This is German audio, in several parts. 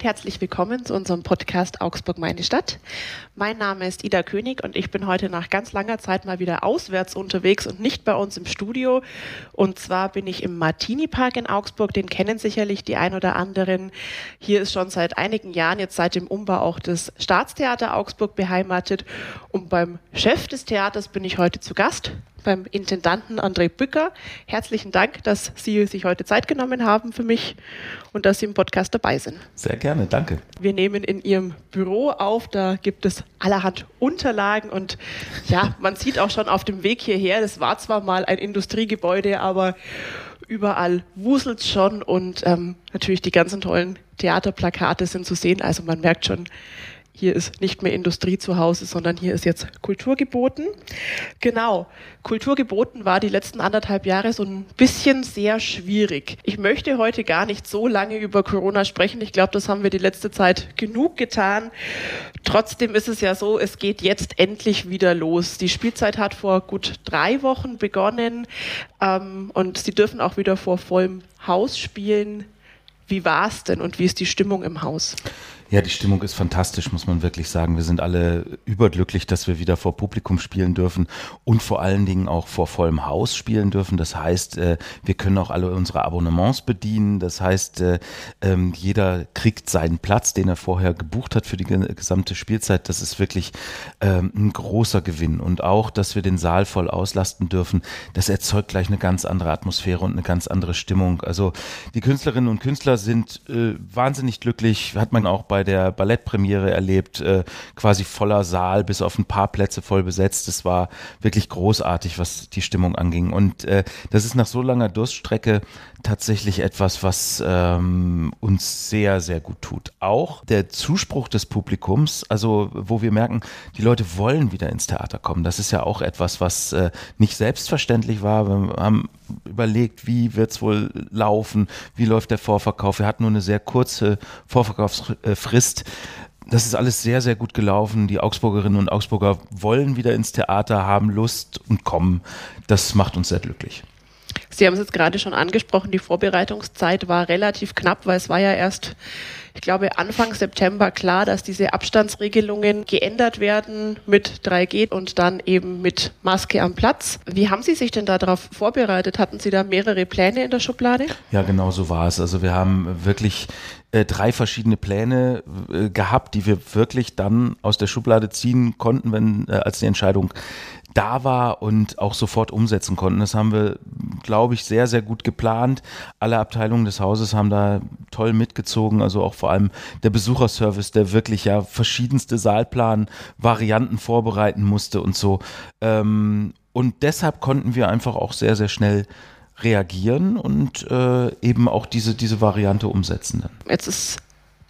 und herzlich willkommen zu unserem Podcast Augsburg meine Stadt. Mein Name ist Ida König und ich bin heute nach ganz langer Zeit mal wieder auswärts unterwegs und nicht bei uns im Studio. Und zwar bin ich im Martini Park in Augsburg, den kennen sicherlich die ein oder anderen. Hier ist schon seit einigen Jahren, jetzt seit dem Umbau auch das Staatstheater Augsburg beheimatet. Und beim Chef des Theaters bin ich heute zu Gast, beim Intendanten André Bücker. Herzlichen Dank, dass Sie sich heute Zeit genommen haben für mich und dass Sie im Podcast dabei sind. Sehr gerne, danke. Wir nehmen in Ihrem Büro auf, da gibt es allerhand Unterlagen und ja, man sieht auch schon auf dem Weg hierher, das war zwar mal ein Industriegebäude, aber überall wuselt schon und ähm, natürlich die ganzen tollen Theaterplakate sind zu sehen, also man merkt schon, hier ist nicht mehr Industrie zu Hause, sondern hier ist jetzt Kultur geboten. Genau, Kultur geboten war die letzten anderthalb Jahre so ein bisschen sehr schwierig. Ich möchte heute gar nicht so lange über Corona sprechen. Ich glaube, das haben wir die letzte Zeit genug getan. Trotzdem ist es ja so, es geht jetzt endlich wieder los. Die Spielzeit hat vor gut drei Wochen begonnen ähm, und Sie dürfen auch wieder vor vollem Haus spielen. Wie war es denn und wie ist die Stimmung im Haus? Ja, die Stimmung ist fantastisch, muss man wirklich sagen. Wir sind alle überglücklich, dass wir wieder vor Publikum spielen dürfen und vor allen Dingen auch vor vollem Haus spielen dürfen. Das heißt, äh, wir können auch alle unsere Abonnements bedienen. Das heißt, äh, ähm, jeder kriegt seinen Platz, den er vorher gebucht hat für die gesamte Spielzeit. Das ist wirklich ähm, ein großer Gewinn. Und auch, dass wir den Saal voll auslasten dürfen, das erzeugt gleich eine ganz andere Atmosphäre und eine ganz andere Stimmung. Also die Künstlerinnen und Künstler sind äh, wahnsinnig glücklich, hat man auch bei bei der Ballettpremiere erlebt, äh, quasi voller Saal, bis auf ein paar Plätze voll besetzt. Es war wirklich großartig, was die Stimmung anging. Und äh, das ist nach so langer Durststrecke tatsächlich etwas, was ähm, uns sehr, sehr gut tut. Auch der Zuspruch des Publikums, also wo wir merken, die Leute wollen wieder ins Theater kommen. Das ist ja auch etwas, was äh, nicht selbstverständlich war. Wir haben überlegt, wie wird es wohl laufen, wie läuft der Vorverkauf. Wir hatten nur eine sehr kurze Vorverkaufsfrist. Das ist alles sehr, sehr gut gelaufen. Die Augsburgerinnen und Augsburger wollen wieder ins Theater, haben Lust und kommen. Das macht uns sehr glücklich. Sie haben es jetzt gerade schon angesprochen, die Vorbereitungszeit war relativ knapp, weil es war ja erst ich glaube, Anfang September klar, dass diese Abstandsregelungen geändert werden mit 3G und dann eben mit Maske am Platz. Wie haben Sie sich denn darauf vorbereitet? Hatten Sie da mehrere Pläne in der Schublade? Ja, genau so war es. Also wir haben wirklich äh, drei verschiedene Pläne äh, gehabt, die wir wirklich dann aus der Schublade ziehen konnten, wenn äh, als die Entscheidung da war und auch sofort umsetzen konnten. Das haben wir, glaube ich, sehr, sehr gut geplant. Alle Abteilungen des Hauses haben da toll mitgezogen, also auch vor allem der Besucherservice, der wirklich ja verschiedenste Saalplan-Varianten vorbereiten musste und so. Ähm, und deshalb konnten wir einfach auch sehr, sehr schnell reagieren und äh, eben auch diese, diese Variante umsetzen. Dann. Jetzt ist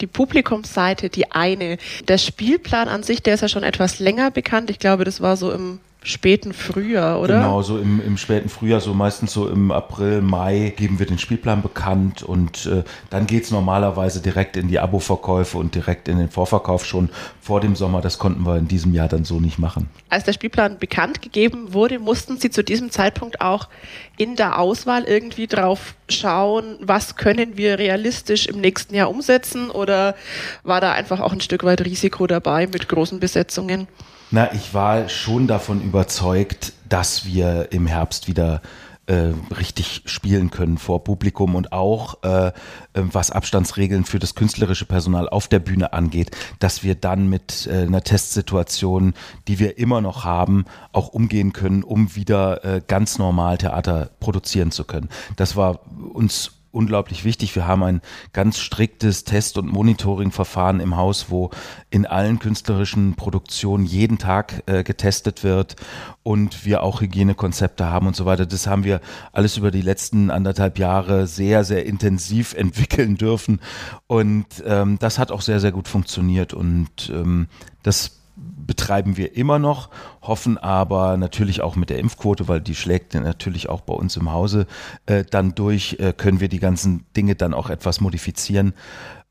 die Publikumsseite die eine. Der Spielplan an sich, der ist ja schon etwas länger bekannt. Ich glaube, das war so im späten Frühjahr, oder? Genau, so im, im späten Frühjahr, so meistens so im April, Mai geben wir den Spielplan bekannt und äh, dann es normalerweise direkt in die Abo-Verkäufe und direkt in den Vorverkauf schon vor dem Sommer. Das konnten wir in diesem Jahr dann so nicht machen. Als der Spielplan bekannt gegeben wurde, mussten Sie zu diesem Zeitpunkt auch in der Auswahl irgendwie drauf schauen, was können wir realistisch im nächsten Jahr umsetzen oder war da einfach auch ein Stück weit Risiko dabei mit großen Besetzungen? Na, ich war schon davon überzeugt, dass wir im Herbst wieder äh, richtig spielen können vor Publikum und auch äh, was Abstandsregeln für das künstlerische Personal auf der Bühne angeht, dass wir dann mit äh, einer Testsituation, die wir immer noch haben, auch umgehen können, um wieder äh, ganz normal Theater produzieren zu können. Das war uns unglaublich wichtig. Wir haben ein ganz striktes Test- und Monitoring-Verfahren im Haus, wo in allen künstlerischen Produktionen jeden Tag äh, getestet wird und wir auch Hygienekonzepte haben und so weiter. Das haben wir alles über die letzten anderthalb Jahre sehr, sehr intensiv entwickeln dürfen und ähm, das hat auch sehr, sehr gut funktioniert und ähm, das betreiben wir immer noch, hoffen aber natürlich auch mit der Impfquote, weil die schlägt natürlich auch bei uns im Hause äh, dann durch, äh, können wir die ganzen Dinge dann auch etwas modifizieren.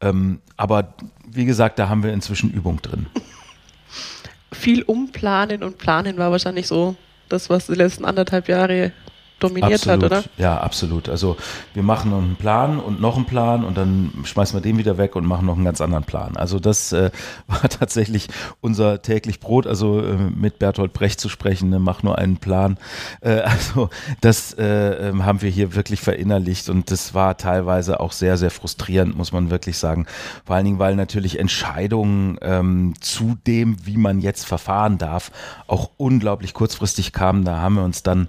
Ähm, aber wie gesagt, da haben wir inzwischen Übung drin. Viel umplanen und planen war wahrscheinlich so das, was die letzten anderthalb Jahre dominiert absolut, hat, oder? Ja, absolut. Also wir machen einen Plan und noch einen Plan und dann schmeißen wir den wieder weg und machen noch einen ganz anderen Plan. Also das äh, war tatsächlich unser täglich Brot, also äh, mit Bertolt Brecht zu sprechen, ne, mach nur einen Plan. Äh, also das äh, ähm, haben wir hier wirklich verinnerlicht und das war teilweise auch sehr, sehr frustrierend, muss man wirklich sagen. Vor allen Dingen, weil natürlich Entscheidungen ähm, zu dem, wie man jetzt verfahren darf, auch unglaublich kurzfristig kamen. Da haben wir uns dann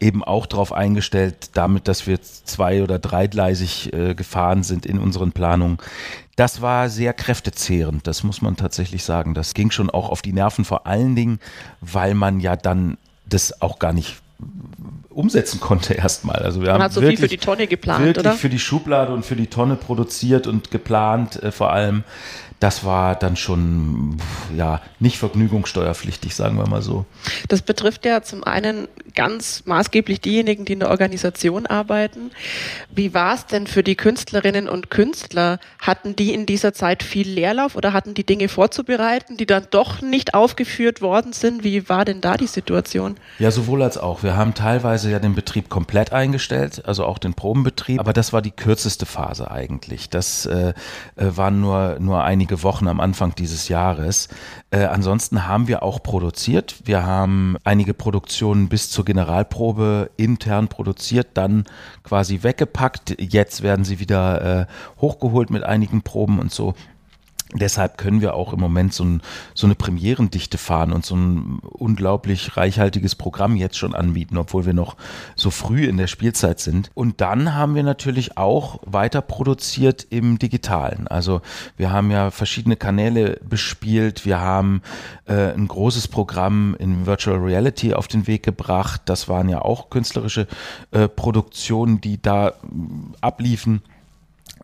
eben auch darauf eingestellt, damit, dass wir zwei- oder dreigleisig äh, gefahren sind in unseren Planungen. Das war sehr kräftezehrend, das muss man tatsächlich sagen. Das ging schon auch auf die Nerven, vor allen Dingen, weil man ja dann das auch gar nicht umsetzen konnte erstmal. Also wir Man haben hat so wirklich, viel für die Tonne geplant, wirklich oder? für die Schublade und für die Tonne produziert und geplant äh, vor allem. Das war dann schon ja nicht vergnügungssteuerpflichtig, sagen wir mal so. Das betrifft ja zum einen ganz maßgeblich diejenigen, die in der Organisation arbeiten. Wie war es denn für die Künstlerinnen und Künstler? Hatten die in dieser Zeit viel Leerlauf oder hatten die Dinge vorzubereiten, die dann doch nicht aufgeführt worden sind? Wie war denn da die Situation? Ja, sowohl als auch. Wir haben teilweise ja den Betrieb komplett eingestellt, also auch den Probenbetrieb, aber das war die kürzeste Phase eigentlich. Das äh, äh, waren nur, nur einige Wochen am Anfang dieses Jahres. Äh, ansonsten haben wir auch produziert. Wir haben einige Produktionen bis zur Generalprobe intern produziert, dann quasi weggepackt. Jetzt werden sie wieder äh, hochgeholt mit einigen Proben und so. Deshalb können wir auch im Moment so, ein, so, eine Premierendichte fahren und so ein unglaublich reichhaltiges Programm jetzt schon anbieten, obwohl wir noch so früh in der Spielzeit sind. Und dann haben wir natürlich auch weiter produziert im Digitalen. Also wir haben ja verschiedene Kanäle bespielt. Wir haben äh, ein großes Programm in Virtual Reality auf den Weg gebracht. Das waren ja auch künstlerische äh, Produktionen, die da abliefen.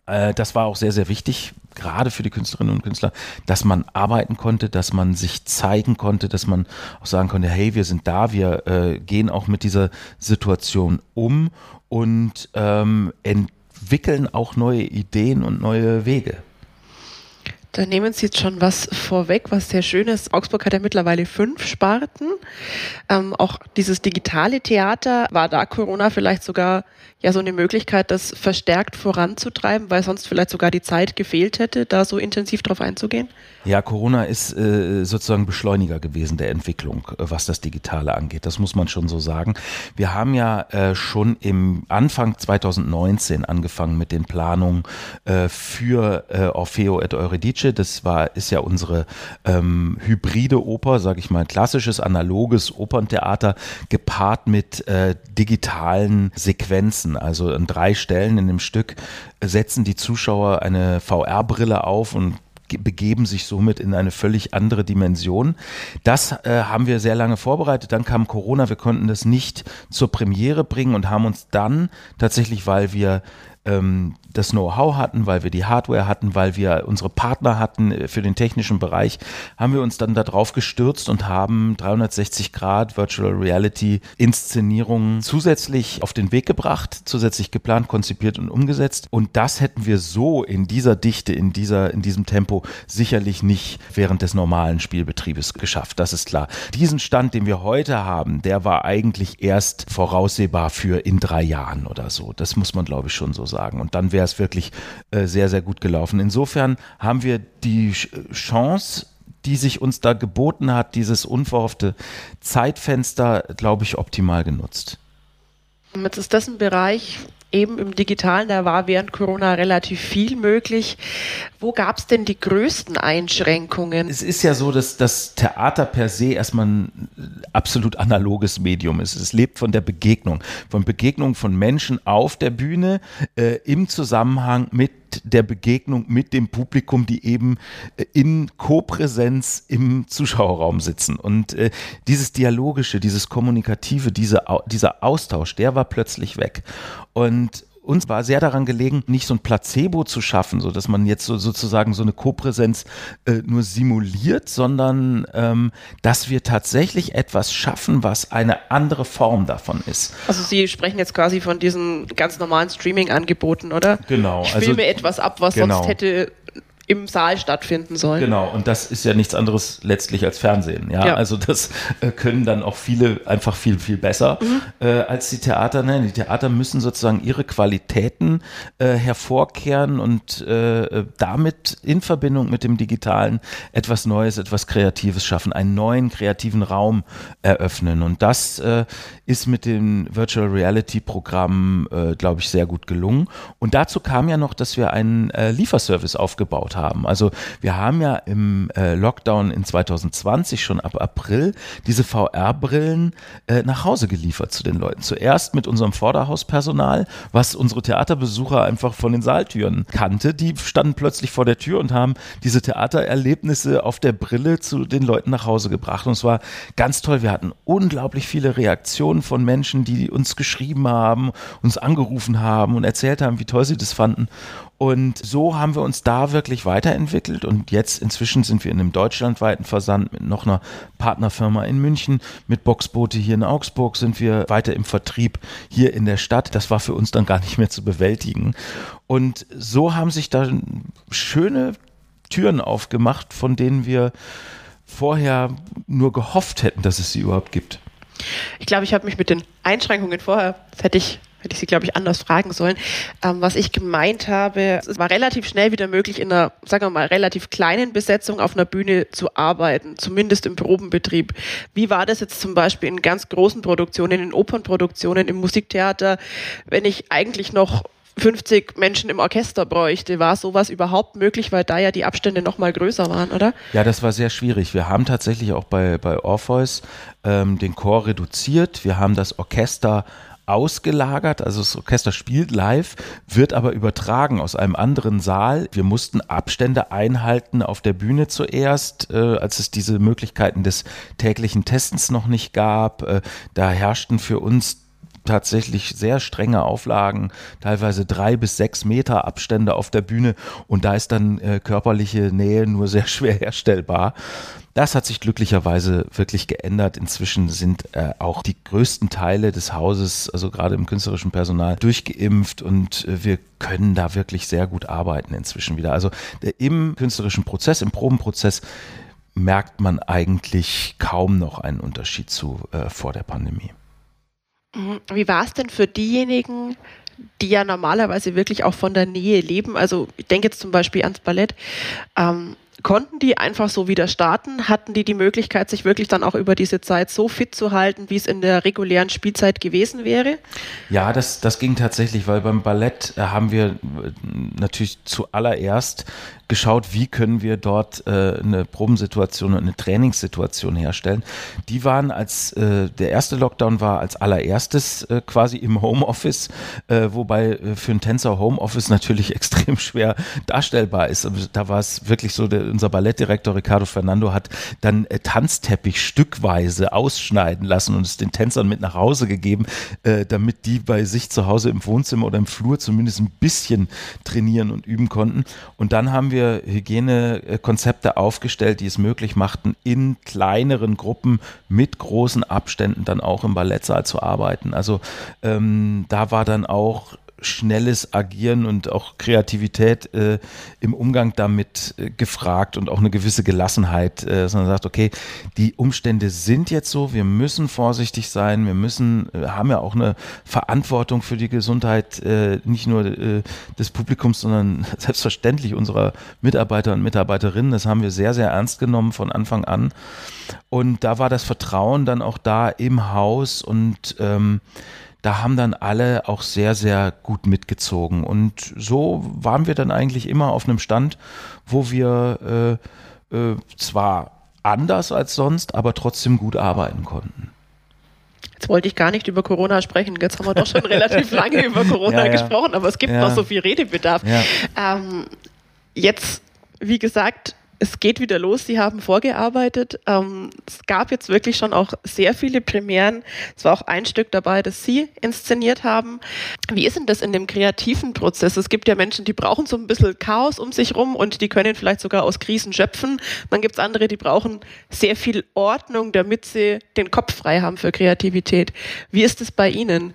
Äh, das war auch sehr, sehr wichtig, gerade für die Künstlerinnen und Künstler, dass man arbeiten konnte, dass man sich zeigen konnte, dass man auch sagen konnte, hey, wir sind da, wir äh, gehen auch mit dieser Situation um und ähm, entwickeln auch neue Ideen und neue Wege. Da nehmen Sie jetzt schon was vorweg, was sehr schön ist. Augsburg hat ja mittlerweile fünf Sparten. Ähm, auch dieses digitale Theater war da Corona vielleicht sogar ja so eine Möglichkeit, das verstärkt voranzutreiben, weil sonst vielleicht sogar die Zeit gefehlt hätte, da so intensiv drauf einzugehen? Ja, Corona ist äh, sozusagen Beschleuniger gewesen der Entwicklung, äh, was das Digitale angeht. Das muss man schon so sagen. Wir haben ja äh, schon im Anfang 2019 angefangen mit den Planungen äh, für äh, Orfeo et Euridice. Das war ist ja unsere ähm, hybride Oper, sage ich mal, klassisches analoges Operntheater gepaart mit äh, digitalen Sequenzen. Also an drei Stellen in dem Stück setzen die Zuschauer eine VR-Brille auf und begeben sich somit in eine völlig andere Dimension. Das äh, haben wir sehr lange vorbereitet. Dann kam Corona, wir konnten das nicht zur Premiere bringen und haben uns dann tatsächlich, weil wir ähm, das Know-how hatten, weil wir die Hardware hatten, weil wir unsere Partner hatten äh, für den technischen Bereich, haben wir uns dann darauf gestürzt und haben 360 Grad Virtual Reality Inszenierungen zusätzlich auf den Weg gebracht, zusätzlich geplant, konzipiert und umgesetzt. Und das hätten wir so in dieser Dichte, in dieser, in diesem Tempo sicherlich nicht während des normalen Spielbetriebes geschafft. Das ist klar. Diesen Stand, den wir heute haben, der war eigentlich erst voraussehbar für in drei Jahren oder so. Das muss man, glaube ich, schon so sagen. Und dann wäre es wirklich äh, sehr, sehr gut gelaufen. Insofern haben wir die Chance, die sich uns da geboten hat, dieses unverhoffte Zeitfenster, glaube ich, optimal genutzt. Jetzt ist das ein Bereich, eben im Digitalen, da war während Corona relativ viel möglich. Wo gab es denn die größten Einschränkungen? Es ist ja so, dass das Theater per se erstmal ein absolut analoges Medium ist. Es lebt von der Begegnung, von Begegnung von Menschen auf der Bühne äh, im Zusammenhang mit der Begegnung mit dem Publikum, die eben äh, in Kopräsenz im Zuschauerraum sitzen. Und äh, dieses Dialogische, dieses Kommunikative, diese, dieser Austausch, der war plötzlich weg. Und uns war sehr daran gelegen, nicht so ein Placebo zu schaffen, so dass man jetzt so, sozusagen so eine Kopräsenz äh, nur simuliert, sondern ähm, dass wir tatsächlich etwas schaffen, was eine andere Form davon ist. Also Sie sprechen jetzt quasi von diesen ganz normalen Streaming-Angeboten, oder? Genau. Ich filme also, etwas ab, was genau. sonst hätte im Saal stattfinden sollen. Genau, und das ist ja nichts anderes letztlich als Fernsehen. Ja, ja. also das äh, können dann auch viele einfach viel, viel besser mhm. äh, als die Theater. Nein, die Theater müssen sozusagen ihre Qualitäten äh, hervorkehren und äh, damit in Verbindung mit dem Digitalen etwas Neues, etwas Kreatives schaffen, einen neuen kreativen Raum eröffnen. Und das äh, ist mit den Virtual Reality Programmen, äh, glaube ich, sehr gut gelungen. Und dazu kam ja noch, dass wir einen Lieferservice aufgebaut haben haben. Also wir haben ja im äh, Lockdown in 2020 schon ab April diese VR-Brillen äh, nach Hause geliefert zu den Leuten. Zuerst mit unserem Vorderhauspersonal, was unsere Theaterbesucher einfach von den Saaltüren kannte. Die standen plötzlich vor der Tür und haben diese Theatererlebnisse auf der Brille zu den Leuten nach Hause gebracht. Und es war ganz toll. Wir hatten unglaublich viele Reaktionen von Menschen, die uns geschrieben haben, uns angerufen haben und erzählt haben, wie toll sie das fanden. Und so haben wir uns da wirklich weiterentwickelt und jetzt inzwischen sind wir in einem deutschlandweiten Versand mit noch einer Partnerfirma in München, mit Boxboote hier in Augsburg sind wir weiter im Vertrieb hier in der Stadt. Das war für uns dann gar nicht mehr zu bewältigen. Und so haben sich da schöne Türen aufgemacht, von denen wir vorher nur gehofft hätten, dass es sie überhaupt gibt. Ich glaube, ich habe mich mit den Einschränkungen vorher, das hätte ich hätte ich Sie, glaube ich, anders fragen sollen. Ähm, was ich gemeint habe, es war relativ schnell wieder möglich, in einer, sagen wir mal, relativ kleinen Besetzung auf einer Bühne zu arbeiten, zumindest im Probenbetrieb. Wie war das jetzt zum Beispiel in ganz großen Produktionen, in Opernproduktionen, im Musiktheater, wenn ich eigentlich noch 50 Menschen im Orchester bräuchte. War sowas überhaupt möglich, weil da ja die Abstände noch mal größer waren, oder? Ja, das war sehr schwierig. Wir haben tatsächlich auch bei, bei Orpheus ähm, den Chor reduziert. Wir haben das Orchester ausgelagert, also das Orchester spielt live, wird aber übertragen aus einem anderen Saal. Wir mussten Abstände einhalten auf der Bühne zuerst, äh, als es diese Möglichkeiten des täglichen Testens noch nicht gab. Äh, da herrschten für uns tatsächlich sehr strenge Auflagen, teilweise drei bis sechs Meter Abstände auf der Bühne und da ist dann äh, körperliche Nähe nur sehr schwer herstellbar. Das hat sich glücklicherweise wirklich geändert. Inzwischen sind äh, auch die größten Teile des Hauses, also gerade im künstlerischen Personal, durchgeimpft und äh, wir können da wirklich sehr gut arbeiten inzwischen wieder. Also der, im künstlerischen Prozess, im Probenprozess merkt man eigentlich kaum noch einen Unterschied zu äh, vor der Pandemie. Mhm. Wie war es denn für diejenigen, die ja normalerweise wirklich auch von der Nähe leben? Also ich denke jetzt zum Beispiel ans Ballett. Ähm, Konnten die einfach so wieder starten? Hatten die die Möglichkeit, sich wirklich dann auch über diese Zeit so fit zu halten, wie es in der regulären Spielzeit gewesen wäre? Ja, das, das ging tatsächlich, weil beim Ballett äh, haben wir äh, natürlich zuallererst geschaut, wie können wir dort äh, eine Probensituation und eine Trainingssituation herstellen. Die waren als äh, der erste Lockdown war als allererstes äh, quasi im Homeoffice, äh, wobei für einen Tänzer Homeoffice natürlich extrem schwer darstellbar ist. Da war es wirklich so, der, unser Ballettdirektor Ricardo Fernando hat dann äh, Tanzteppich stückweise ausschneiden lassen und es den Tänzern mit nach Hause gegeben, äh, damit die bei sich zu Hause im Wohnzimmer oder im Flur zumindest ein bisschen trainieren und üben konnten. Und dann haben wir Hygienekonzepte aufgestellt, die es möglich machten, in kleineren Gruppen mit großen Abständen dann auch im Ballettsaal zu arbeiten. Also ähm, da war dann auch schnelles Agieren und auch Kreativität äh, im Umgang damit äh, gefragt und auch eine gewisse Gelassenheit, äh, dass man sagt, okay, die Umstände sind jetzt so, wir müssen vorsichtig sein, wir müssen, äh, haben ja auch eine Verantwortung für die Gesundheit äh, nicht nur äh, des Publikums, sondern selbstverständlich unserer Mitarbeiter und Mitarbeiterinnen. Das haben wir sehr, sehr ernst genommen von Anfang an. Und da war das Vertrauen dann auch da im Haus und ähm, da haben dann alle auch sehr, sehr gut mitgezogen. Und so waren wir dann eigentlich immer auf einem Stand, wo wir äh, äh, zwar anders als sonst, aber trotzdem gut arbeiten konnten. Jetzt wollte ich gar nicht über Corona sprechen. Jetzt haben wir doch schon relativ lange über Corona ja, ja. gesprochen, aber es gibt ja. noch so viel Redebedarf. Ähm, jetzt, wie gesagt, es geht wieder los. Sie haben vorgearbeitet. Ähm, es gab jetzt wirklich schon auch sehr viele Premieren. Es war auch ein Stück dabei, das Sie inszeniert haben. Wie ist denn das in dem kreativen Prozess? Es gibt ja Menschen, die brauchen so ein bisschen Chaos um sich rum und die können vielleicht sogar aus Krisen schöpfen. Dann gibt es andere, die brauchen sehr viel Ordnung, damit sie den Kopf frei haben für Kreativität. Wie ist es bei Ihnen?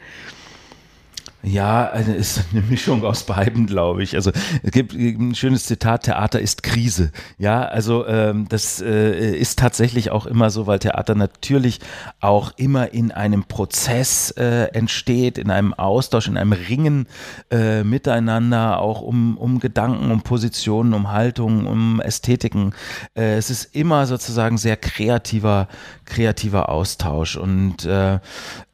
Ja, also ist eine Mischung aus beiden, glaube ich. Also es gibt ein schönes Zitat, Theater ist Krise. Ja, also ähm, das äh, ist tatsächlich auch immer so, weil Theater natürlich auch immer in einem Prozess äh, entsteht, in einem Austausch, in einem Ringen äh, miteinander, auch um, um Gedanken, um Positionen, um Haltungen, um Ästhetiken. Äh, es ist immer sozusagen sehr kreativer, kreativer Austausch. Und äh,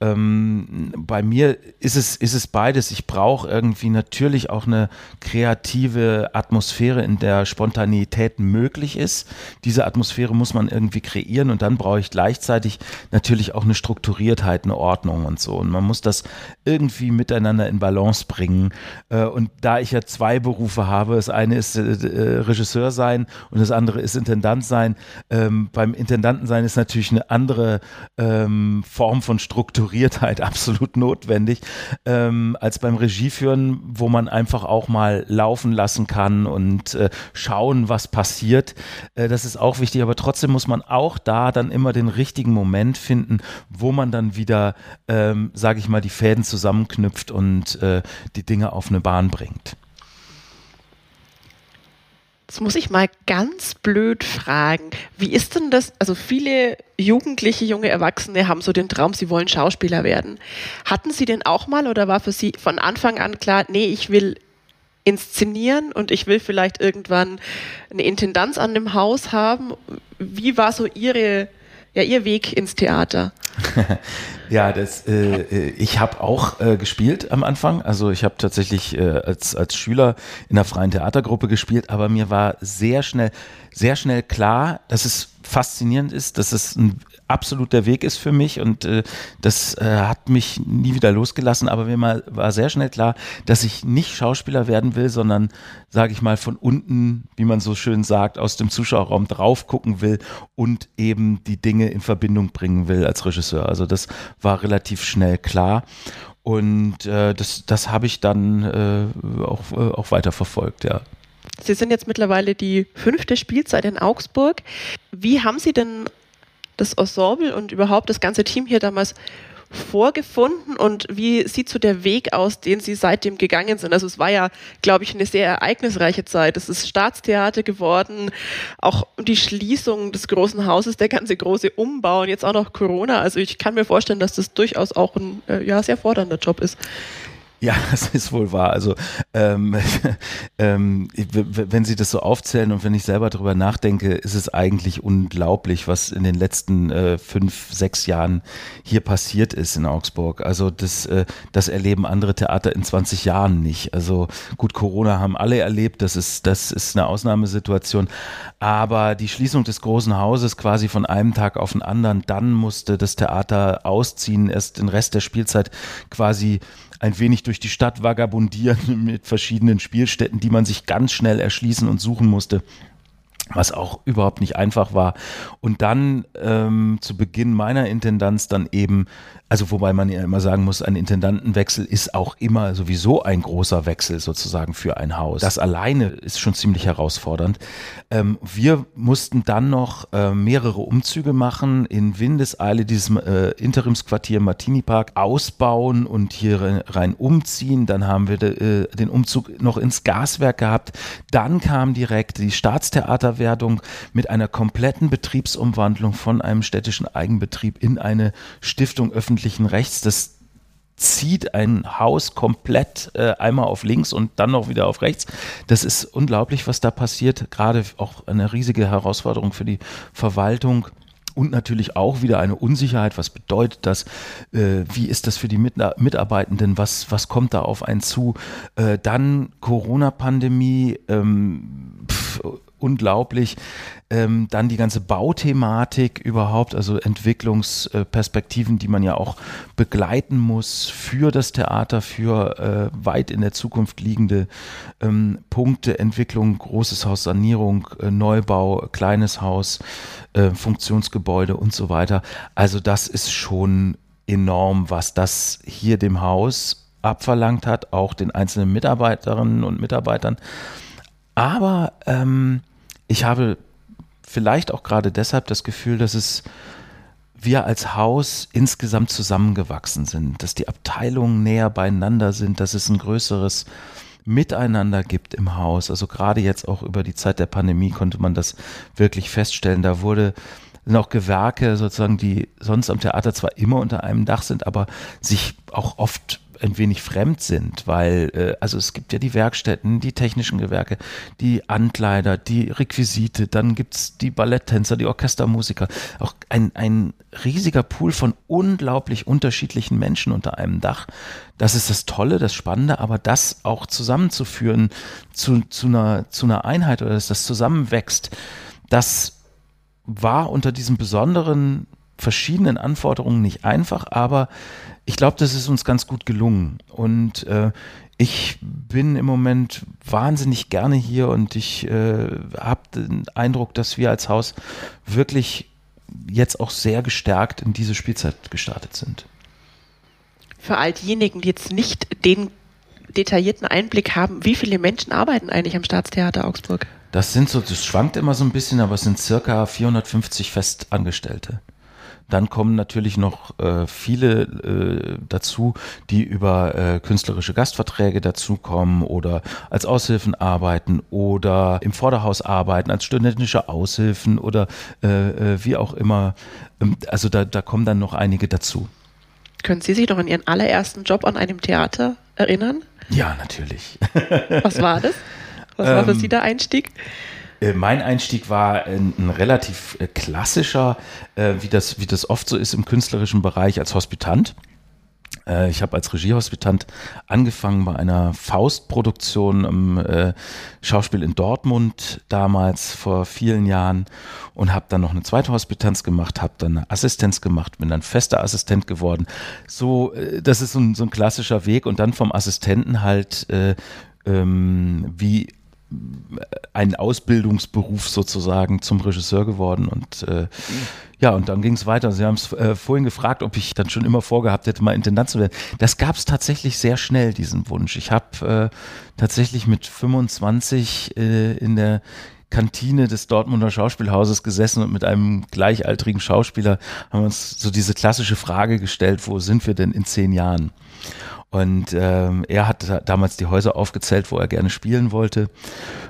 ähm, bei mir ist es, ist es beides. Ich brauche irgendwie natürlich auch eine kreative Atmosphäre, in der Spontanität möglich ist. Diese Atmosphäre muss man irgendwie kreieren und dann brauche ich gleichzeitig natürlich auch eine Strukturiertheit, eine Ordnung und so. Und man muss das irgendwie miteinander in Balance bringen. Äh, und da ich ja zwei Berufe habe, das eine ist äh, äh, Regisseur sein und das andere ist Intendant sein. Ähm, beim Intendanten sein ist natürlich eine andere ähm, Form von Strukturiertheit absolut notwendig ähm, als beim Regieführen, wo man einfach auch mal laufen lassen kann und äh, schauen, was passiert. Äh, das ist auch wichtig, aber trotzdem muss man auch da dann immer den richtigen Moment finden, wo man dann wieder, ähm, sage ich mal, die Fäden zusammenknüpft und äh, die Dinge auf eine Bahn bringt. Jetzt muss ich mal ganz blöd fragen, wie ist denn das? Also viele Jugendliche, junge Erwachsene haben so den Traum, sie wollen Schauspieler werden. Hatten Sie den auch mal oder war für Sie von Anfang an klar, nee, ich will inszenieren und ich will vielleicht irgendwann eine Intendanz an dem Haus haben? Wie war so Ihre, ja, Ihr Weg ins Theater? ja, das, äh, äh, ich habe auch äh, gespielt am Anfang. Also ich habe tatsächlich äh, als, als Schüler in der freien Theatergruppe gespielt, aber mir war sehr schnell, sehr schnell klar, dass es faszinierend ist, dass es ein absolut der Weg ist für mich und äh, das äh, hat mich nie wieder losgelassen, aber mir mal war sehr schnell klar, dass ich nicht Schauspieler werden will, sondern sage ich mal von unten, wie man so schön sagt, aus dem Zuschauerraum drauf gucken will und eben die Dinge in Verbindung bringen will als Regisseur. Also das war relativ schnell klar und äh, das, das habe ich dann äh, auch, äh, auch weiter verfolgt, ja. Sie sind jetzt mittlerweile die fünfte Spielzeit in Augsburg. Wie haben Sie denn das Ensemble und überhaupt das ganze Team hier damals vorgefunden und wie sieht so der Weg aus, den Sie seitdem gegangen sind? Also es war ja, glaube ich, eine sehr ereignisreiche Zeit. Es ist Staatstheater geworden, auch die Schließung des großen Hauses, der ganze große Umbau und jetzt auch noch Corona. Also ich kann mir vorstellen, dass das durchaus auch ein äh, ja, sehr fordernder Job ist. Ja, das ist wohl wahr. Also ähm, ähm, wenn Sie das so aufzählen und wenn ich selber darüber nachdenke, ist es eigentlich unglaublich, was in den letzten äh, fünf, sechs Jahren hier passiert ist in Augsburg. Also das, äh, das erleben andere Theater in 20 Jahren nicht. Also gut, Corona haben alle erlebt, das ist, das ist eine Ausnahmesituation. Aber die Schließung des großen Hauses quasi von einem Tag auf den anderen, dann musste das Theater ausziehen, erst den Rest der Spielzeit quasi ein wenig durch die Stadt vagabundieren mit verschiedenen Spielstätten, die man sich ganz schnell erschließen und suchen musste was auch überhaupt nicht einfach war. Und dann ähm, zu Beginn meiner Intendanz dann eben also wobei man ja immer sagen muss, ein Intendantenwechsel ist auch immer sowieso ein großer Wechsel sozusagen für ein Haus. Das alleine ist schon ziemlich herausfordernd. Ähm, wir mussten dann noch äh, mehrere Umzüge machen, in Windeseile dieses äh, Interimsquartier Martini Park ausbauen und hier rein umziehen. Dann haben wir de, äh, den Umzug noch ins Gaswerk gehabt. Dann kam direkt die Staatstheaterwerdung mit einer kompletten Betriebsumwandlung von einem städtischen Eigenbetrieb in eine Stiftung öffentlich öffentlichen Rechts, das zieht ein Haus komplett äh, einmal auf links und dann noch wieder auf rechts. Das ist unglaublich, was da passiert. Gerade auch eine riesige Herausforderung für die Verwaltung. Und natürlich auch wieder eine Unsicherheit. Was bedeutet das? Äh, wie ist das für die Mitarbeitenden? Was, was kommt da auf einen zu? Äh, dann Corona-Pandemie. Ähm, unglaublich. Ähm, dann die ganze Bauthematik überhaupt, also Entwicklungsperspektiven, die man ja auch begleiten muss für das Theater, für äh, weit in der Zukunft liegende ähm, Punkte, Entwicklung, großes Haus, Sanierung, äh, Neubau, kleines Haus, äh, Funktionsgebäude und so weiter. Also das ist schon enorm, was das hier dem Haus abverlangt hat, auch den einzelnen Mitarbeiterinnen und Mitarbeitern. Aber ähm, ich habe vielleicht auch gerade deshalb das Gefühl, dass es wir als Haus insgesamt zusammengewachsen sind, dass die Abteilungen näher beieinander sind, dass es ein größeres Miteinander gibt im Haus. Also gerade jetzt auch über die Zeit der Pandemie konnte man das wirklich feststellen. Da wurde sind auch Gewerke sozusagen, die sonst am Theater zwar immer unter einem Dach sind, aber sich auch oft ein wenig fremd sind, weil äh, also es gibt ja die Werkstätten, die technischen Gewerke, die Ankleider, die Requisite, dann gibt's die Balletttänzer, die Orchestermusiker, auch ein, ein riesiger Pool von unglaublich unterschiedlichen Menschen unter einem Dach. Das ist das Tolle, das Spannende, aber das auch zusammenzuführen zu, zu, einer, zu einer Einheit oder dass das zusammenwächst, das war unter diesen besonderen verschiedenen Anforderungen nicht einfach, aber ich glaube, das ist uns ganz gut gelungen. Und äh, ich bin im Moment wahnsinnig gerne hier und ich äh, habe den Eindruck, dass wir als Haus wirklich jetzt auch sehr gestärkt in diese Spielzeit gestartet sind. Für all diejenigen, die jetzt nicht den detaillierten Einblick haben, wie viele Menschen arbeiten eigentlich am Staatstheater Augsburg? Das sind so, das schwankt immer so ein bisschen, aber es sind circa 450 Festangestellte. Dann kommen natürlich noch äh, viele äh, dazu, die über äh, künstlerische Gastverträge dazukommen oder als Aushilfen arbeiten oder im Vorderhaus arbeiten, als studentische Aushilfen oder äh, äh, wie auch immer. Ähm, also da, da kommen dann noch einige dazu. Können Sie sich noch an Ihren allerersten Job an einem Theater erinnern? Ja, natürlich. Was war das? Was war für ähm, Sie der Einstieg? Äh, mein Einstieg war ein, ein relativ äh, klassischer, äh, wie, das, wie das oft so ist im künstlerischen Bereich als Hospitant. Äh, ich habe als Regiehospitant angefangen bei einer Faustproduktion im äh, Schauspiel in Dortmund damals vor vielen Jahren und habe dann noch eine zweite Hospitanz gemacht, habe dann eine Assistenz gemacht, bin dann fester Assistent geworden. So, äh, das ist so ein, so ein klassischer Weg und dann vom Assistenten halt äh, ähm, wie ein Ausbildungsberuf sozusagen zum Regisseur geworden und äh, ja, und dann ging es weiter. Sie haben es äh, vorhin gefragt, ob ich dann schon immer vorgehabt hätte, mal Intendant zu werden. Das gab es tatsächlich sehr schnell, diesen Wunsch. Ich habe äh, tatsächlich mit 25 äh, in der Kantine des Dortmunder Schauspielhauses gesessen und mit einem gleichaltrigen Schauspieler haben wir uns so diese klassische Frage gestellt, wo sind wir denn in zehn Jahren? Und ähm, er hat damals die Häuser aufgezählt, wo er gerne spielen wollte.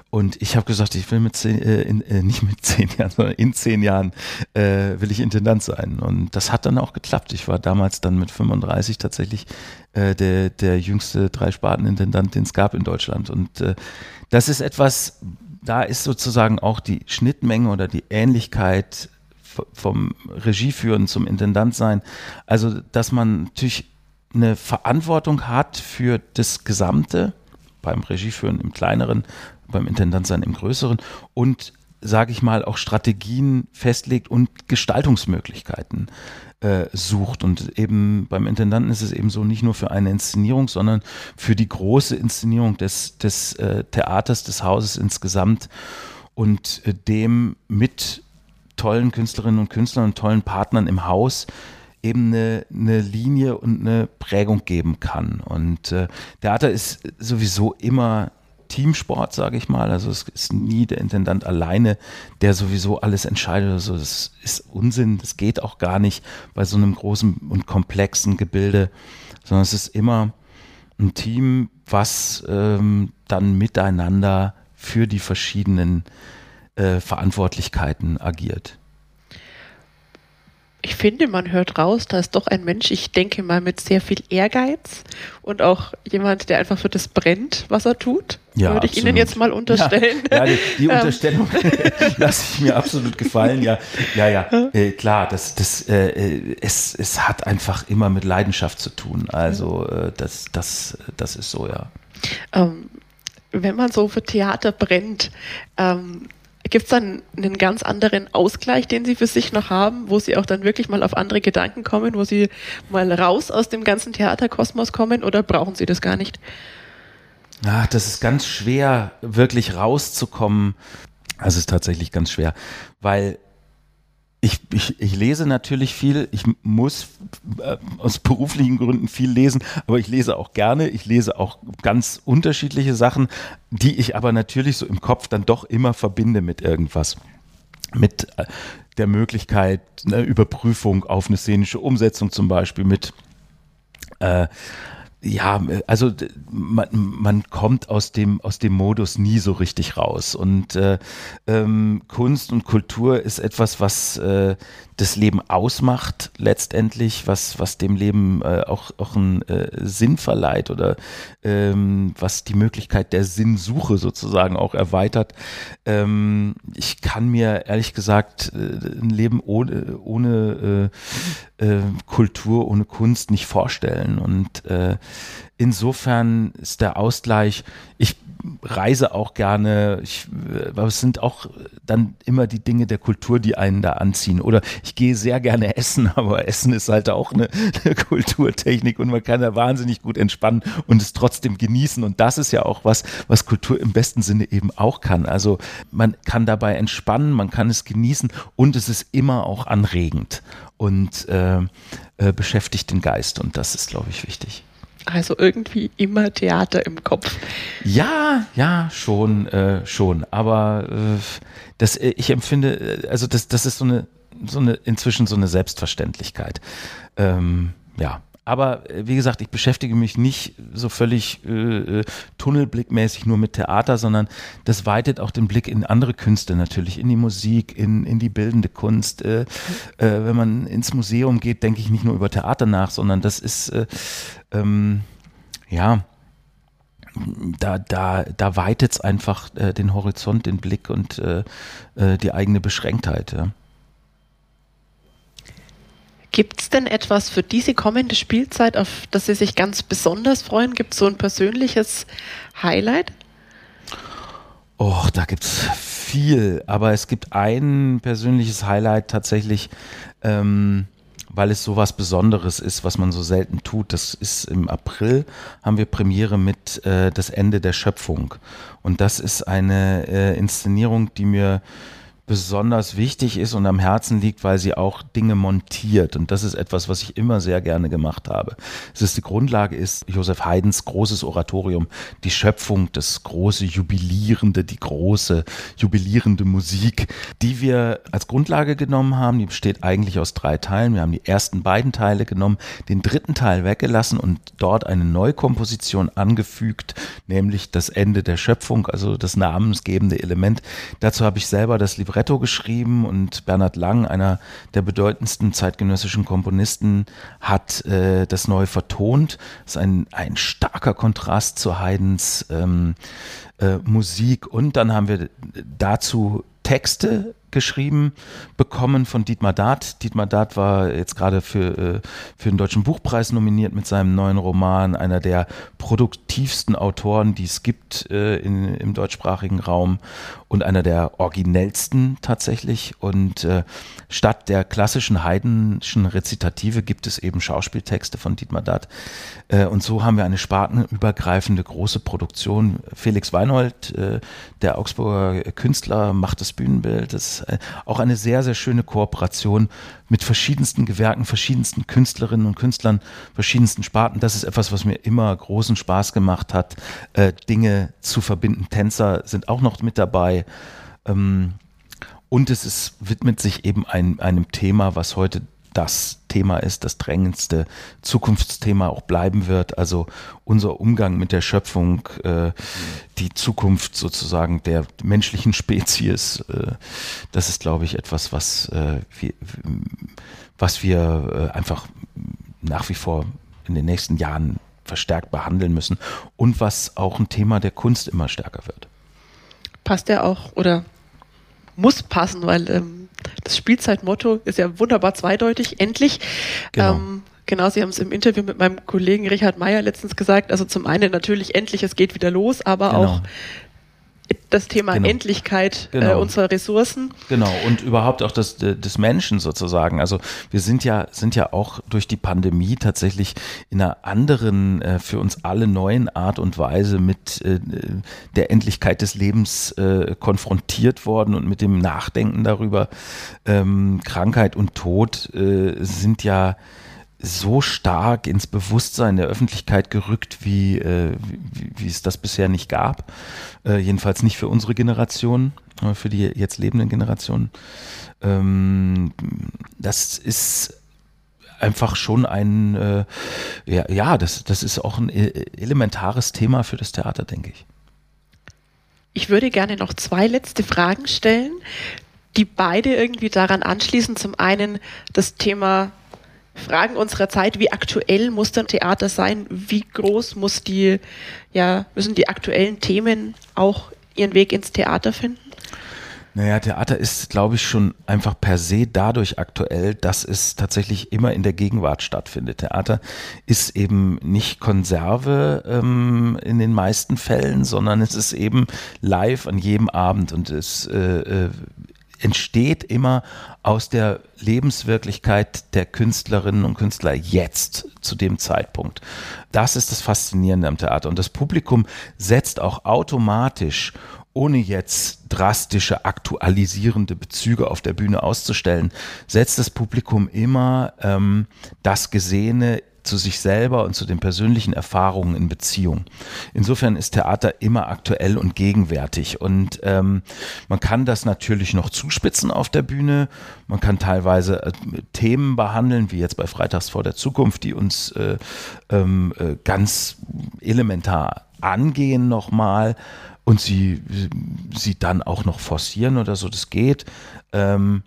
Und ich habe gesagt, ich will mit zehn, äh, in, äh, nicht mit zehn Jahren, sondern in zehn Jahren äh, will ich Intendant sein. Und das hat dann auch geklappt. Ich war damals dann mit 35 tatsächlich äh, der, der jüngste Dreisparten-Intendant, den es gab in Deutschland. Und äh, das ist etwas, da ist sozusagen auch die Schnittmenge oder die Ähnlichkeit vom Regieführen zum Intendant sein. Also, dass man natürlich eine Verantwortung hat für das Gesamte, beim Regieführen im kleineren, beim Intendantsein im größeren und sage ich mal, auch Strategien festlegt und Gestaltungsmöglichkeiten äh, sucht. Und eben beim Intendanten ist es eben so nicht nur für eine Inszenierung, sondern für die große Inszenierung des, des äh, Theaters, des Hauses insgesamt und äh, dem mit tollen Künstlerinnen und Künstlern und tollen Partnern im Haus eben eine, eine Linie und eine Prägung geben kann. Und äh, Theater ist sowieso immer Teamsport, sage ich mal. Also es ist nie der Intendant alleine, der sowieso alles entscheidet. Also das ist Unsinn, das geht auch gar nicht bei so einem großen und komplexen Gebilde, sondern es ist immer ein Team, was ähm, dann miteinander für die verschiedenen äh, Verantwortlichkeiten agiert ich finde, man hört raus, da ist doch ein Mensch, ich denke mal, mit sehr viel Ehrgeiz und auch jemand, der einfach für das brennt, was er tut. Ja, Würde ich absolut. Ihnen jetzt mal unterstellen. Ja, ja die, die ähm. Unterstellung lasse ich mir absolut gefallen. Ja, ja, ja, äh, klar, das, das, äh, äh, es, es hat einfach immer mit Leidenschaft zu tun. Also äh, das, das, das ist so, ja. Ähm, wenn man so für Theater brennt, ähm, Gibt es dann einen ganz anderen Ausgleich, den Sie für sich noch haben, wo Sie auch dann wirklich mal auf andere Gedanken kommen, wo Sie mal raus aus dem ganzen Theaterkosmos kommen oder brauchen Sie das gar nicht? Ach, das ist ganz schwer, wirklich rauszukommen. Das ist tatsächlich ganz schwer, weil ich, ich, ich lese natürlich viel, ich muss äh, aus beruflichen Gründen viel lesen, aber ich lese auch gerne, ich lese auch ganz unterschiedliche Sachen, die ich aber natürlich so im Kopf dann doch immer verbinde mit irgendwas. Mit, äh, der Möglichkeit, eine Überprüfung auf eine szenische Umsetzung zum Beispiel mit äh, ja, also man, man kommt aus dem, aus dem Modus nie so richtig raus. Und äh, ähm, Kunst und Kultur ist etwas, was äh, das Leben ausmacht letztendlich, was, was dem Leben äh, auch, auch einen äh, Sinn verleiht oder ähm, was die Möglichkeit der Sinnsuche sozusagen auch erweitert. Ähm, ich kann mir ehrlich gesagt äh, ein Leben ohne, ohne äh, äh, Kultur, ohne Kunst nicht vorstellen. Und äh, insofern ist der Ausgleich, ich reise auch gerne. Ich, aber es sind auch dann immer die Dinge der Kultur, die einen da anziehen. Oder ich gehe sehr gerne essen, aber Essen ist halt auch eine, eine Kulturtechnik und man kann da wahnsinnig gut entspannen und es trotzdem genießen. Und das ist ja auch was, was Kultur im besten Sinne eben auch kann. Also man kann dabei entspannen, man kann es genießen und es ist immer auch anregend und äh, äh, beschäftigt den Geist. Und das ist, glaube ich, wichtig. Also irgendwie immer Theater im Kopf. Ja, ja, schon, äh, schon. Aber äh, das, äh, ich empfinde, äh, also das, das ist so eine, so eine, inzwischen so eine Selbstverständlichkeit. Ähm, ja. Aber äh, wie gesagt, ich beschäftige mich nicht so völlig äh, tunnelblickmäßig nur mit Theater, sondern das weitet auch den Blick in andere Künste natürlich, in die Musik, in, in die bildende Kunst. Äh, äh, wenn man ins Museum geht, denke ich nicht nur über Theater nach, sondern das ist äh, ähm, ja, da, da, da weitet es einfach äh, den Horizont, den Blick und äh, äh, die eigene Beschränktheit. Ja. Gibt es denn etwas für diese kommende Spielzeit, auf das Sie sich ganz besonders freuen? Gibt es so ein persönliches Highlight? Och, da gibt es viel, aber es gibt ein persönliches Highlight tatsächlich. Ähm, weil es so was Besonderes ist, was man so selten tut. Das ist im April, haben wir Premiere mit äh, Das Ende der Schöpfung. Und das ist eine äh, Inszenierung, die mir besonders wichtig ist und am Herzen liegt, weil sie auch Dinge montiert. Und das ist etwas, was ich immer sehr gerne gemacht habe. Es ist die Grundlage ist Josef Haydns großes Oratorium, die Schöpfung, das große Jubilierende, die große jubilierende Musik, die wir als Grundlage genommen haben. Die besteht eigentlich aus drei Teilen. Wir haben die ersten beiden Teile genommen, den dritten Teil weggelassen und dort eine Neukomposition angefügt, nämlich das Ende der Schöpfung, also das namensgebende Element. Dazu habe ich selber das Libretto Libretto geschrieben und Bernhard Lang, einer der bedeutendsten zeitgenössischen Komponisten, hat äh, das neu vertont. Das ist ein, ein starker Kontrast zu Haydns ähm, äh, Musik. Und dann haben wir dazu Texte geschrieben bekommen von Dietmar Dart. Dietmar Dart war jetzt gerade für, äh, für den Deutschen Buchpreis nominiert mit seinem neuen Roman, einer der produktivsten Autoren, die es gibt äh, in, im deutschsprachigen Raum und einer der originellsten tatsächlich. Und äh, statt der klassischen Heidenschen Rezitative gibt es eben Schauspieltexte von Dietmar Dart. Und so haben wir eine spartenübergreifende große Produktion. Felix Weinhold, der Augsburger Künstler, macht das Bühnenbild. Das äh, auch eine sehr, sehr schöne Kooperation mit verschiedensten Gewerken, verschiedensten Künstlerinnen und Künstlern, verschiedensten Sparten. Das ist etwas, was mir immer großen Spaß gemacht hat, äh, Dinge zu verbinden. Tänzer sind auch noch mit dabei. Ähm, und es ist, widmet sich eben ein, einem Thema, was heute das Thema ist, das drängendste Zukunftsthema auch bleiben wird. Also unser Umgang mit der Schöpfung, äh, die Zukunft sozusagen der menschlichen Spezies, äh, das ist, glaube ich, etwas, was, äh, wir, was wir einfach nach wie vor in den nächsten Jahren verstärkt behandeln müssen und was auch ein Thema der Kunst immer stärker wird. Passt ja auch oder muss passen, weil ähm das Spielzeitmotto ist ja wunderbar zweideutig, endlich. Genau. Ähm, Genau, Sie haben es im Interview mit meinem Kollegen Richard Meyer letztens gesagt. Also zum einen natürlich endlich, es geht wieder los, aber genau. auch das Thema genau. Endlichkeit äh, genau. Äh, unserer Ressourcen. Genau, und überhaupt auch das, des Menschen sozusagen. Also wir sind ja, sind ja auch durch die Pandemie tatsächlich in einer anderen, äh, für uns alle neuen Art und Weise mit äh, der Endlichkeit des Lebens äh, konfrontiert worden und mit dem Nachdenken darüber. Ähm, Krankheit und Tod äh, sind ja so stark ins Bewusstsein der Öffentlichkeit gerückt, wie, äh, wie, wie, es das bisher nicht gab. Äh, jedenfalls nicht für unsere Generation. für die jetzt lebenden Generationen. Ähm, das ist einfach schon ein, äh, ja, ja, das, das ist auch ein e-, elementares Thema für das Theater, denke ich. Ich würde gerne noch zwei letzte Fragen stellen, die beide irgendwie daran anschließen. Zum einen das Thema Fragen unserer Zeit, wie aktuell muss ein Theater sein? Wie groß muss die, ja, müssen die aktuellen Themen auch ihren Weg ins Theater finden? Naja, Theater ist, glaube ich, schon einfach per se dadurch aktuell, dass es tatsächlich immer in der Gegenwart stattfindet. Theater ist eben nicht Konserve ähm, in den meisten Fällen, sondern es ist eben live an jedem Abend und es äh, äh, entsteht immer aus der Lebenswirklichkeit der Künstlerinnen und Künstler jetzt zu dem Zeitpunkt. Das ist das Faszinierende am Theater und das Publikum setzt auch automatisch ohne jetzt drastische aktualisierende Bezüge auf der Bühne auszustellen, setzt das Publikum immer ähm, das Gesehene zu sich selber und zu den persönlichen Erfahrungen in Beziehung. Insofern ist Theater immer aktuell und gegenwärtig und ähm, man kann das natürlich noch zuspitzen auf der Bühne. Man kann teilweise äh, Themen behandeln, wie jetzt bei Freitags vor der Zukunft, die uns äh, ähm, äh, ganz elementar angehen nochmal und sie, sie dann auch noch forcieren oder so, das geht. Ähm,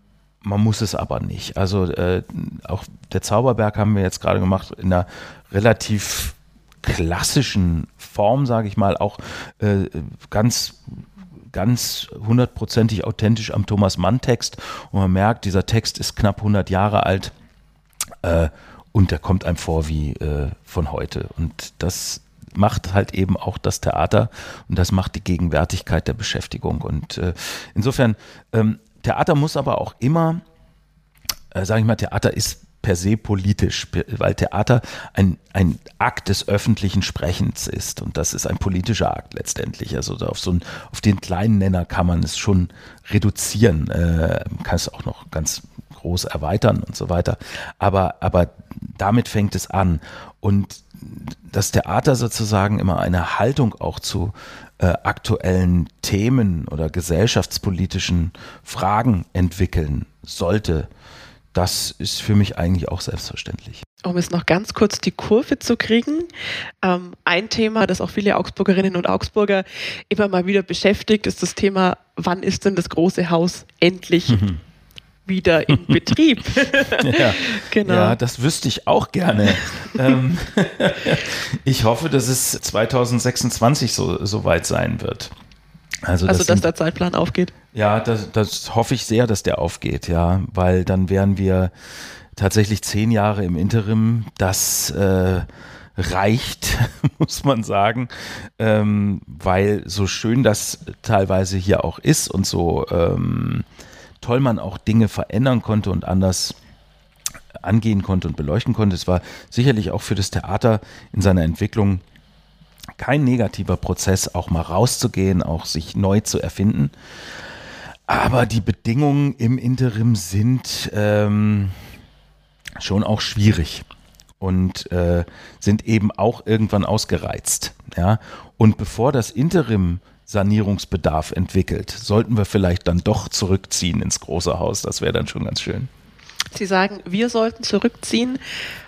man muss es aber nicht. Also äh, auch der Zauberberg haben wir jetzt gerade gemacht in einer relativ klassischen Form, sage ich mal, auch äh, ganz ganz hundertprozentig authentisch am Thomas Mann Text und man merkt, dieser Text ist knapp 100 Jahre alt äh, und der kommt einem vor wie äh, von heute und das macht halt eben auch das Theater und das macht die Gegenwärtigkeit der Beschäftigung. Und äh, insofern, ähm, Theater muss aber auch immer, äh, sage ich mal, Theater ist per se politisch, weil Theater ein, ein Akt des öffentlichen Sprechens ist und das ist ein politischer Akt letztendlich. Also auf so einen, auf den kleinen Nenner kann man es schon reduzieren, äh, kann es auch noch ganz groß erweitern und so weiter. Aber, aber damit fängt es an. Und das Theater sozusagen immer eine Haltung auch zu äh, aktuellen Themen oder gesellschaftspolitischen Fragen entwickeln sollte, das ist für mich eigentlich auch selbstverständlich. Um es noch ganz kurz die Kurve zu kriegen, ähm, ein Thema, das auch viele Augsburgerinnen und Augsburger immer mal wieder beschäftigt, ist das Thema, wann ist denn das große Haus endlich mhm wieder in Betrieb. ja, genau. ja, das wüsste ich auch gerne. ähm, ich hoffe, dass es 2026 so, so weit sein wird. Also, also das dass sind, der Zeitplan aufgeht. Ja, das, das hoffe ich sehr, dass der aufgeht, ja, weil dann wären wir tatsächlich zehn Jahre im Interim. Das äh, reicht, muss man sagen, ähm, weil so schön das teilweise hier auch ist und so ähm, toll man auch Dinge verändern konnte und anders angehen konnte und beleuchten konnte. Es war sicherlich auch für das Theater in seiner Entwicklung kein negativer Prozess, auch mal rauszugehen, auch sich neu zu erfinden. Aber die Bedingungen im Interim sind ähm, schon auch schwierig und äh, sind eben auch irgendwann ausgereizt. Ja? Und bevor das Interim Sanierungsbedarf entwickelt, sollten wir vielleicht dann doch zurückziehen ins große Haus. Das wäre dann schon ganz schön. Sie sagen, wir sollten zurückziehen.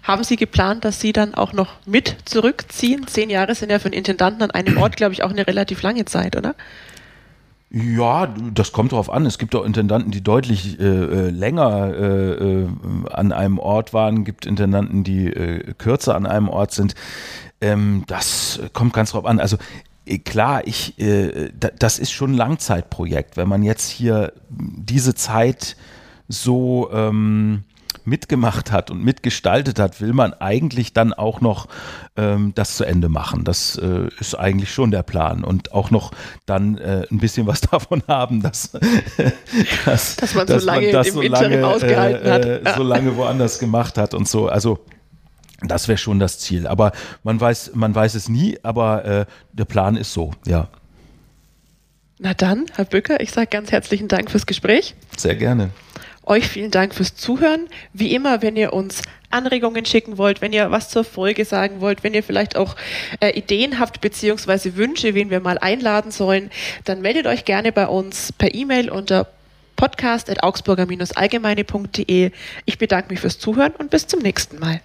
Haben Sie geplant, dass Sie dann auch noch mit zurückziehen? Zehn Jahre sind ja für einen Intendanten an einem Ort, glaube ich, auch eine relativ lange Zeit, oder? Ja, das kommt darauf an. Es gibt auch Intendanten, die deutlich äh, äh länger äh, äh, an einem Ort waren. Es gibt Intendanten, die äh, kürzer an einem Ort sind. Ähm, das kommt ganz drauf an. Also klar, ich, äh, das ist schon ein Langzeitprojekt. Wenn man jetzt hier diese Zeit so ähm, mitgemacht hat und mitgestaltet hat, will man eigentlich dann auch noch ähm, das zu Ende machen. Das äh, ist eigentlich schon der Plan und auch noch dann äh, ein bisschen was davon haben, dass, dass, dass man so lange man das so lange, ausgehalten hat. Äh, so lange woanders gemacht hat und so. Also das wäre schon das Ziel. Aber man weiß, man weiß es nie, aber äh, der Plan ist so, ja. Na dann, Herr Bücker, ich sage ganz herzlichen Dank fürs Gespräch. Sehr gerne. Euch vielen Dank fürs Zuhören. Wie immer, wenn ihr uns Anregungen schicken wollt, wenn ihr was zur Folge sagen wollt, wenn ihr vielleicht auch äh, Ideen habt beziehungsweise Wünsche, wen wir mal einladen sollen, dann meldet euch gerne bei uns per E-Mail unter podcast.augsburger-allgemeine.de. Ich bedanke mich fürs Zuhören und bis zum nächsten Mal.